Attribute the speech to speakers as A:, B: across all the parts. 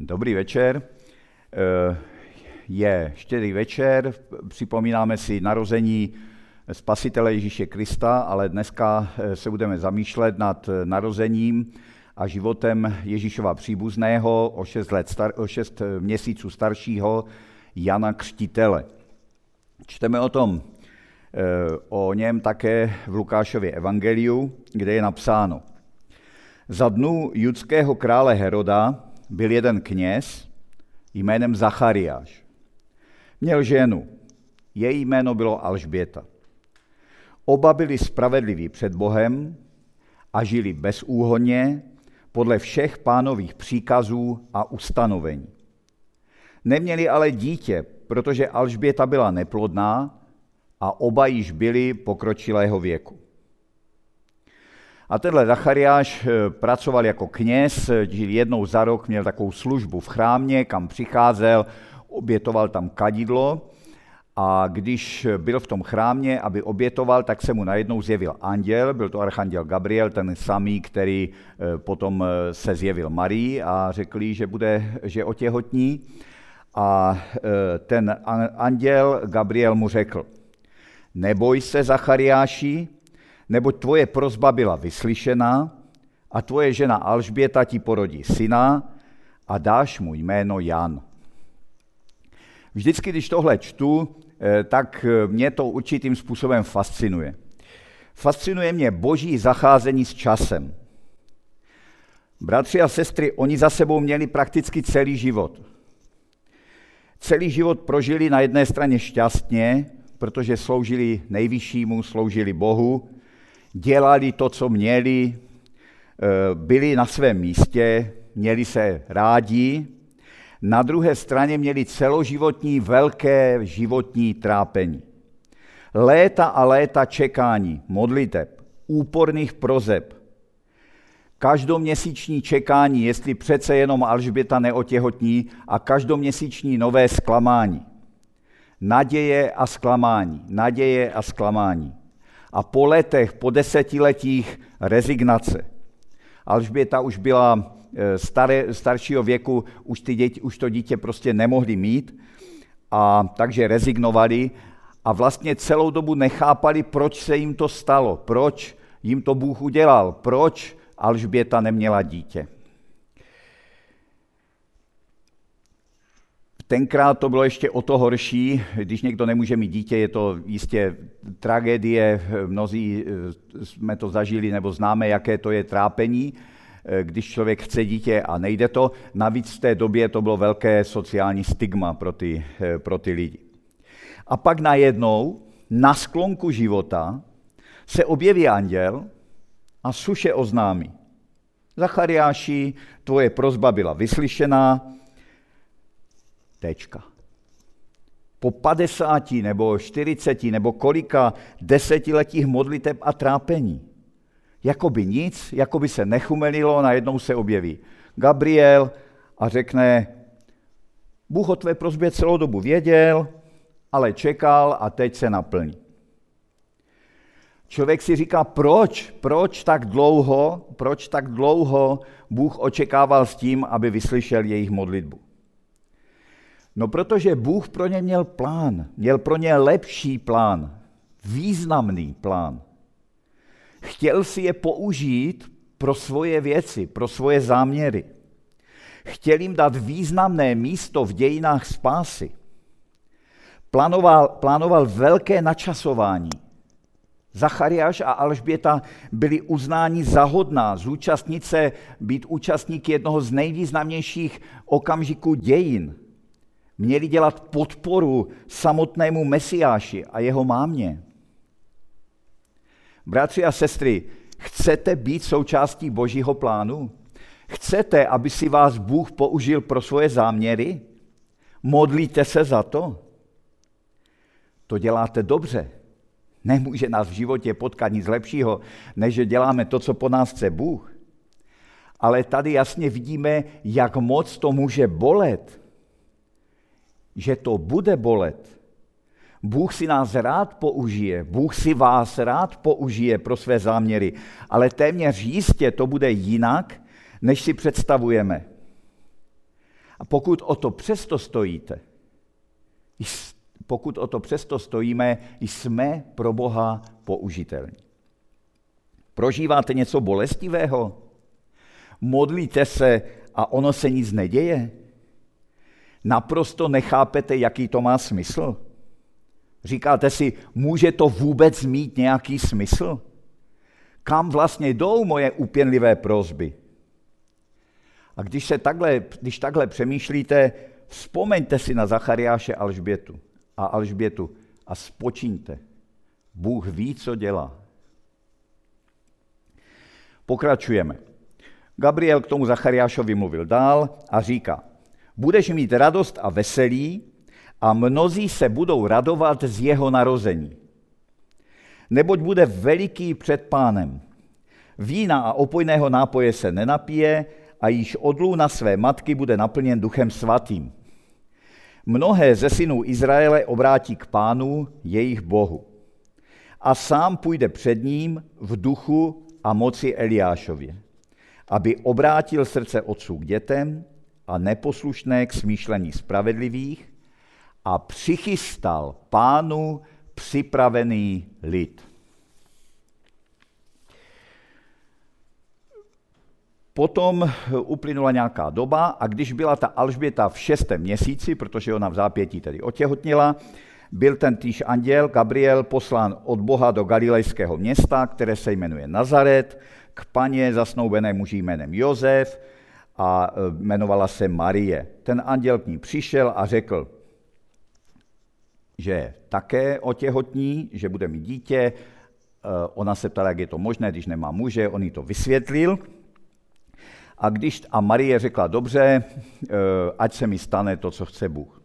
A: Dobrý večer. Eh, je štědrý večer, připomínáme si narození Spasitele Ježíše Krista, ale dneska eh, se budeme zamýšlet nad narozením a životem Ježíšova příbuzného o 6, let star, o 6 měsíců staršího Jana Křtitele. Čteme o tom eh, o něm také v Lukášově evangeliu, kde je napsáno. Za dnu judského krále Heroda byl jeden kněz jménem Zachariáš. Měl ženu, její jméno bylo Alžběta. Oba byli spravedliví před Bohem a žili bezúhonně podle všech pánových příkazů a ustanovení. Neměli ale dítě, protože Alžběta byla neplodná a oba již byli pokročilého věku. A tenhle Zachariáš eh, pracoval jako kněz, žil jednou za rok, měl takovou službu v chrámě, kam přicházel, obětoval tam kadidlo a když byl v tom chrámě, aby obětoval, tak se mu najednou zjevil anděl, byl to archanděl Gabriel, ten samý, který eh, potom eh, se zjevil Marii a řekli, že bude, že otěhotní. A ten anděl Gabriel mu řekl, neboj se, Zachariáši, neboť tvoje prozba byla vyslyšená a tvoje žena Alžběta ti porodí syna a dáš mu jméno Jan. Vždycky, když tohle čtu, eh, tak eh, mě to určitým způsobem fascinuje. Fascinuje mě boží zacházení s časem. Bratři a sestry, oni za sebou měli prakticky celý život. Celý život prožili na jedné straně šťastně, protože sloužili nejvyššímu, sloužili Bohu, dělali to, co měli, eh, byli na svém místě, měli se rádi, na druhé straně měli celoživotní velké životní trápení. Léta a léta čekání, modliteb, úporných prozeb, každoměsíční čekání, jestli přece jenom Alžběta neotěhotní a každoměsíční nové zklamání. Naděje a zklamání, naděje a zklamání a po letech, po desetiletích rezignace. Alžběta už byla eh, staré, staršího věku, už, ty děti, už to dítě prostě nemohli mít, a takže rezignovali a vlastně celou dobu nechápali, proč se jim to stalo, proč jim to Bůh udělal, proč Alžběta neměla dítě. Tenkrát to bylo ještě o to horší, když někdo nemůže mít dítě, je to jistě tragédie, mnozí eh, jsme to zažili nebo známe, jaké to je trápení, eh, když člověk chce dítě a nejde to. Navíc v té době to bylo velké sociální stigma pro ty, eh, pro ty lidi. A pak najednou na sklonku života se objeví anděl a suše oznámí. Zachariáši, tvoje prozba byla vyslyšená, Tečka. Po 50 nebo 40 nebo kolika desetiletích modliteb a trápení. Jakoby nic, jakoby se nechumelilo, najednou se objeví Gabriel a řekne, Bůh o tvé prozbě celou dobu věděl, ale čekal a teď se naplní. Člověk si říká, proč, proč tak dlouho, proč tak dlouho Bůh očekával s tím, aby vyslyšel jejich modlitbu. No protože Bůh pro ně měl plán, měl pro ně lepší plán, významný plán. Chtěl si je použít pro svoje věci, pro svoje záměry. Chtěl jim dát významné místo v dějinách spásy. Plánoval, plánoval velké načasování. Zachariáš a Alžběta byli uznáni za hodná zúčastnit se, být účastníky jednoho z nejvýznamnějších okamžiků dějin – měli dělat podporu samotnému Mesiáši a jeho mámě. Bratři a sestry, chcete být součástí Božího plánu? Chcete, aby si vás Bůh použil pro svoje záměry? Modlíte se za to? To děláte dobře. Nemůže nás v životě potkat nic lepšího, než že děláme to, co po nás chce Bůh. Ale tady jasně vidíme, jak moc to může bolet, že to bude bolet. Bůh si nás rád použije, Bůh si vás rád použije pro své záměry, ale téměř jistě to bude jinak, než si představujeme. A pokud o to přesto stojíte, pokud o to přesto stojíme, jsme pro Boha použitelní. Prožíváte něco bolestivého? Modlíte se a ono se nic neděje? Naprosto nechápete, jaký to má smysl? Říkáte si, může to vůbec mít nějaký smysl? Kam vlastně jdou moje upěnlivé prozby? A když, se takhle, když takhle přemýšlíte, vzpomeňte si na Zachariáše Alžbětu a Alžbětu a spočíňte. Bůh ví, co dělá. Pokračujeme. Gabriel k tomu Zachariášovi mluvil dál a říká, budeš mít radost a veselí a mnozí se budou radovat z jeho narození. Neboť bude veliký před pánem. Vína a opojného nápoje se nenapije a již od na své matky bude naplněn duchem svatým. Mnohé ze synů Izraele obrátí k pánu, jejich bohu. A sám půjde před ním v duchu a moci Eliášově, aby obrátil srdce otců k dětem a neposlušné k smýšlení spravedlivých a přichystal pánu připravený lid. Potom uplynula nějaká doba a když byla ta Alžběta v šestém měsíci, protože ona v zápětí tedy otěhotnila, byl ten týž anděl Gabriel poslán od Boha do galilejského města, které se jmenuje Nazaret, k paně zasnoubené muži jménem Jozef a e, jmenovala se Marie. Ten anděl k ní přišel a řekl, že také otěhotní, že bude mít dítě. E, ona se ptala, jak je to možné, když nemá muže, on jí to vysvětlil. A, když, a Marie řekla, dobře, e, ať se mi stane to, co chce Bůh.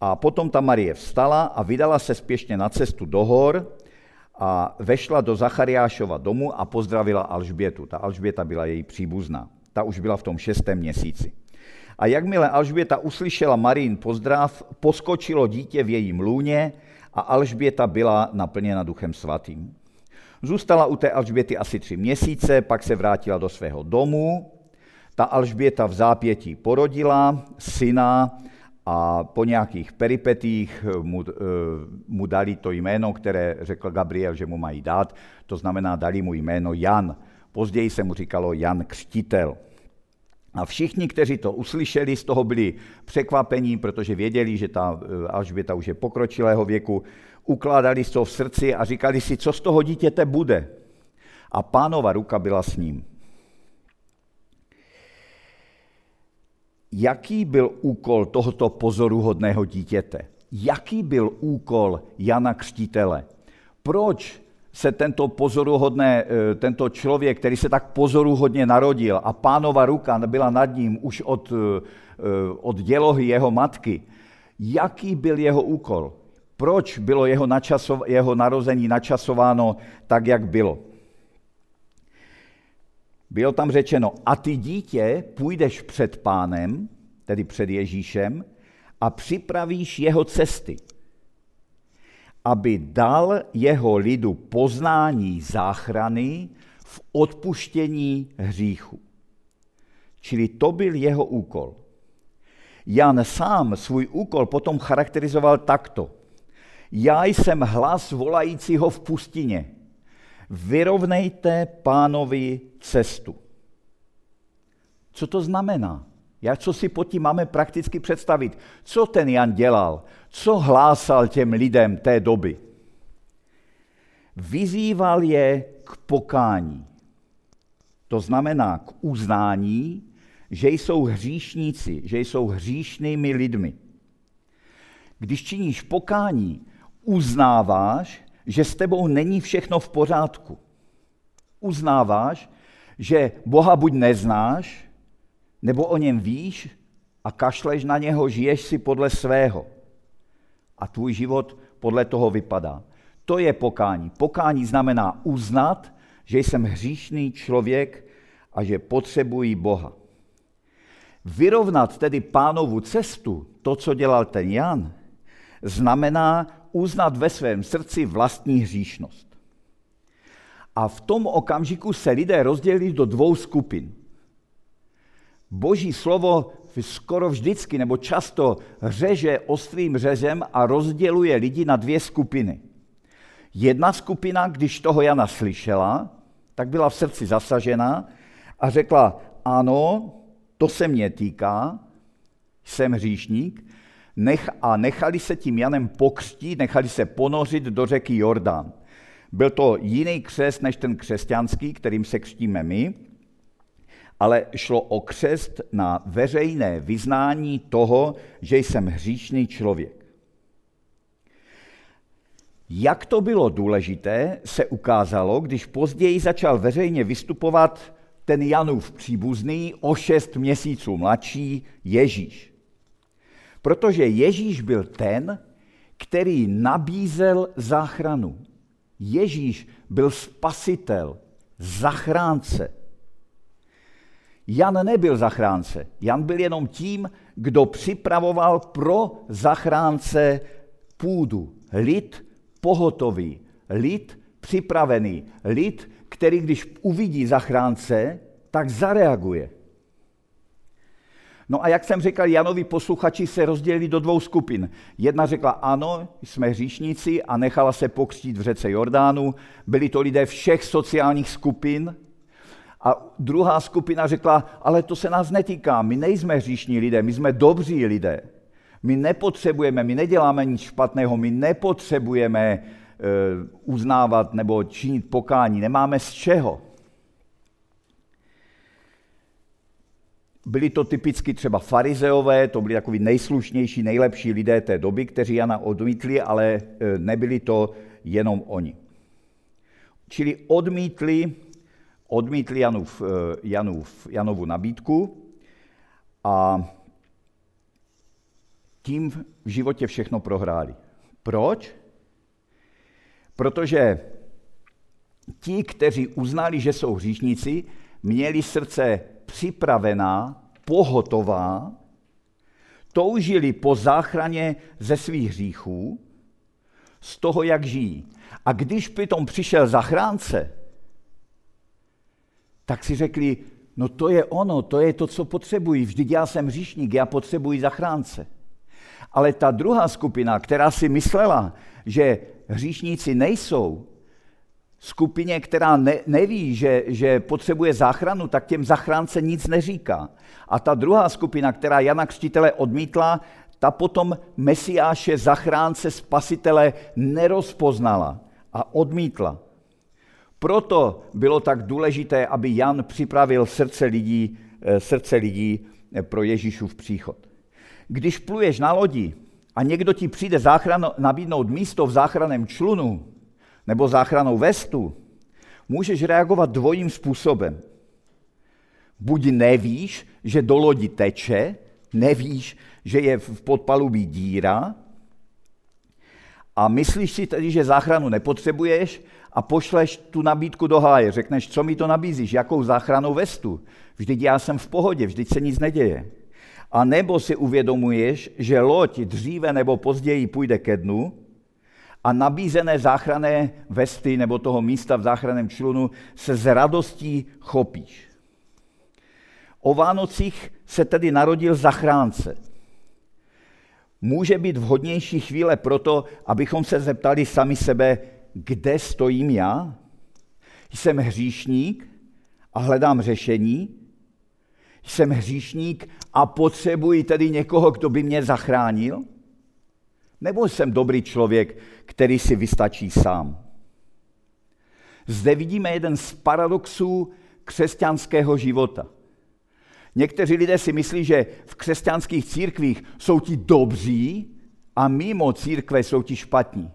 A: A potom ta Marie vstala a vydala se spěšně na cestu do hor a vešla do Zachariášova domu a pozdravila Alžbětu. Ta Alžběta byla její příbuzná. Ta už byla v tom šestém měsíci. A jakmile Alžběta uslyšela Marín pozdrav, poskočilo dítě v jejím lůně a Alžběta byla naplněna duchem svatým. Zůstala u té Alžběty asi tři měsíce, pak se vrátila do svého domu. Ta Alžběta v zápětí porodila syna a po nějakých peripetích mu, eh, mu dali to jméno, které řekl Gabriel, že mu mají dát, to znamená dali mu jméno Jan. Později se mu říkalo Jan Křtitel. A všichni, kteří to uslyšeli, z toho byli překvapení, protože věděli, že ta eh, Alžběta už je pokročilého věku, ukládali to v srdci a říkali si, co z toho dítěte bude. A pánova ruka byla s ním. Jaký byl úkol tohoto pozoruhodného dítěte? Jaký byl úkol Jana Křtitele? Proč se tento pozoruhodné, eh, tento člověk, který se tak pozoruhodně narodil a pánova ruka byla nad ním už od, eh, od dělohy jeho matky, jaký byl jeho úkol? Proč bylo jeho, načasov, jeho narození načasováno tak, jak bylo? Bylo tam řečeno, a ty dítě půjdeš před pánem, tedy před Ježíšem, a připravíš jeho cesty aby dal jeho lidu poznání záchrany v odpuštění hříchu. Čili to byl jeho úkol. Jan sám svůj úkol potom charakterizoval takto. Já jsem hlas volajícího v pustině. Vyrovnejte pánovi cestu. Co to znamená? Jak co si pod tím máme prakticky představit? Co ten Jan dělal? Co hlásal těm lidem té doby? Vyzýval je k pokání. To znamená k uznání, že jsou hříšníci, že jsou hříšnými lidmi. Když činíš pokání, uznáváš, že s tebou není všechno v pořádku. Uznáváš, že Boha buď neznáš, nebo o něm víš a kašleš na něho, žiješ si podle svého. A tvůj život podle toho vypadá. To je pokání. Pokání znamená uznat, že jsem hříšný člověk a že potřebuji Boha. Vyrovnat tedy pánovu cestu, to, co dělal ten Jan, znamená uznat ve svém srdci vlastní hříšnost. A v tom okamžiku se lidé rozdělili do dvou skupin. Boží slovo skoro vždycky nebo často řeže ostrým řezem a rozděluje lidi na dvě skupiny. Jedna skupina, když toho Jana slyšela, tak byla v srdci zasažena a řekla, ano, to se mě týká, jsem hříšník, nech, a nechali se tím Janem pokřtít, nechali se ponořit do řeky Jordán. Byl to jiný křest než ten křesťanský, kterým se křtíme my, ale šlo o křest na veřejné vyznání toho, že jsem hříšný člověk. Jak to bylo důležité, se ukázalo, když později začal veřejně vystupovat ten Janův příbuzný, o šest měsíců mladší Ježíš. Protože Ježíš byl ten, který nabízel záchranu. Ježíš byl spasitel, zachránce. Jan nebyl zachránce. Jan byl jenom tím, kdo připravoval pro zachránce půdu. Lid pohotový, lid připravený, lid, který když uvidí zachránce, tak zareaguje. No a jak jsem říkal, Janovi posluchači se rozdělili do dvou skupin. Jedna řekla ano, jsme hříšníci a nechala se pokřtít v řece Jordánu. Byli to lidé všech sociálních skupin. A druhá skupina řekla, ale to se nás netýká, my nejsme hříšní lidé, my jsme dobří lidé. My nepotřebujeme, my neděláme nic špatného, my nepotřebujeme e, uznávat nebo činit pokání, nemáme z čeho. Byli to typicky třeba farizeové, to byli takový nejslušnější, nejlepší lidé té doby, kteří Jana odmítli, ale e, nebyli to jenom oni. Čili odmítli, odmítli Janův, e, Janův, Janovu nabídku a tím v životě všechno prohráli. Proč? Protože ti, kteří uznali, že jsou hříšníci, měli srdce připravená, pohotová, toužili po záchraně ze svých hříchů, z toho, jak žijí. A když přitom přišel zachránce, tak si řekli, no to je ono, to je to, co potřebuji. Vždyť já jsem hříšník, já potřebuji zachránce. Ale ta druhá skupina, která si myslela, že hříšníci nejsou, skupině, která ne, neví, že, že potřebuje záchranu, tak těm zachránce nic neříká. A ta druhá skupina, která Jana Křtitele odmítla, ta potom Mesiáše, zachránce, spasitele nerozpoznala a odmítla. Proto bylo tak důležité, aby Jan připravil srdce lidí, eh, srdce lidí eh, pro Ježíšův příchod. Když pluješ na lodi a někdo ti přijde záchranu, nabídnout místo v záchranném člunu nebo záchranou vestu, můžeš reagovat dvojím způsobem. Buď nevíš, že do lodi teče, nevíš, že je v podpalubí díra a myslíš si tedy, že záchranu nepotřebuješ a pošleš tu nabídku do háje. Řekneš, co mi to nabízíš, jakou záchranou vestu. Vždyť já jsem v pohodě, vždyť se nic neděje. A nebo si uvědomuješ, že loď dříve nebo později půjde ke dnu a nabízené záchranné vesty nebo toho místa v záchranném člunu se s radostí chopíš. O Vánocích se tedy narodil zachránce. Může být vhodnější chvíle proto, abychom se zeptali sami sebe, kde stojím já? Jsem hříšník a hledám řešení, jsem hříšník a potřebuji tedy někoho, kdo by mě zachránil? Nebo jsem dobrý člověk, který si vystačí sám? Zde vidíme jeden z paradoxů křesťanského života. Někteří lidé si myslí, že v křesťanských církvích jsou ti dobří a mimo církve jsou ti špatní.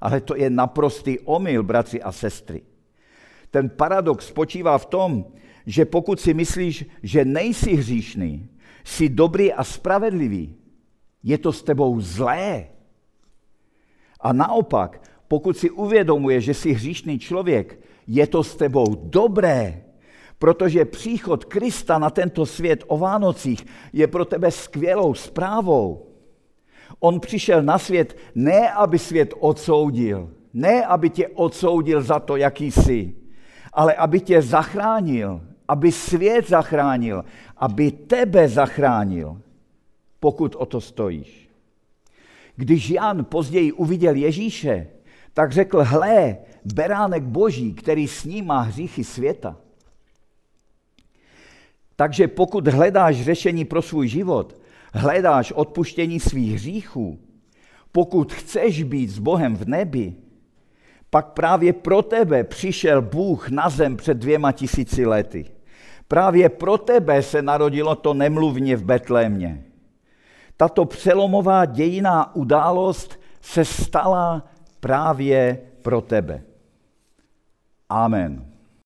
A: Ale to je naprostý omyl, bratři a sestry. Ten paradox spočívá v tom, že pokud si myslíš, že nejsi hříšný, jsi dobrý a spravedlivý, je to s tebou zlé. A naopak, pokud si uvědomuje, že jsi hříšný člověk, je to s tebou dobré, protože příchod Krista na tento svět o Vánocích je pro tebe skvělou zprávou. On přišel na svět ne, aby svět odsoudil, ne, aby tě odsoudil za to, jaký jsi, ale aby tě zachránil, aby svět zachránil, aby tebe zachránil, pokud o to stojíš. Když Jan později uviděl Ježíše, tak řekl, hle, beránek boží, který snímá hříchy světa. Takže pokud hledáš řešení pro svůj život, hledáš odpuštění svých hříchů, pokud chceš být s Bohem v nebi, pak právě pro tebe přišel Bůh na zem před dvěma tisíci lety. Právě pro tebe se narodilo to nemluvně v Betlémě. Tato přelomová dějiná událost se stala právě pro tebe. Amen.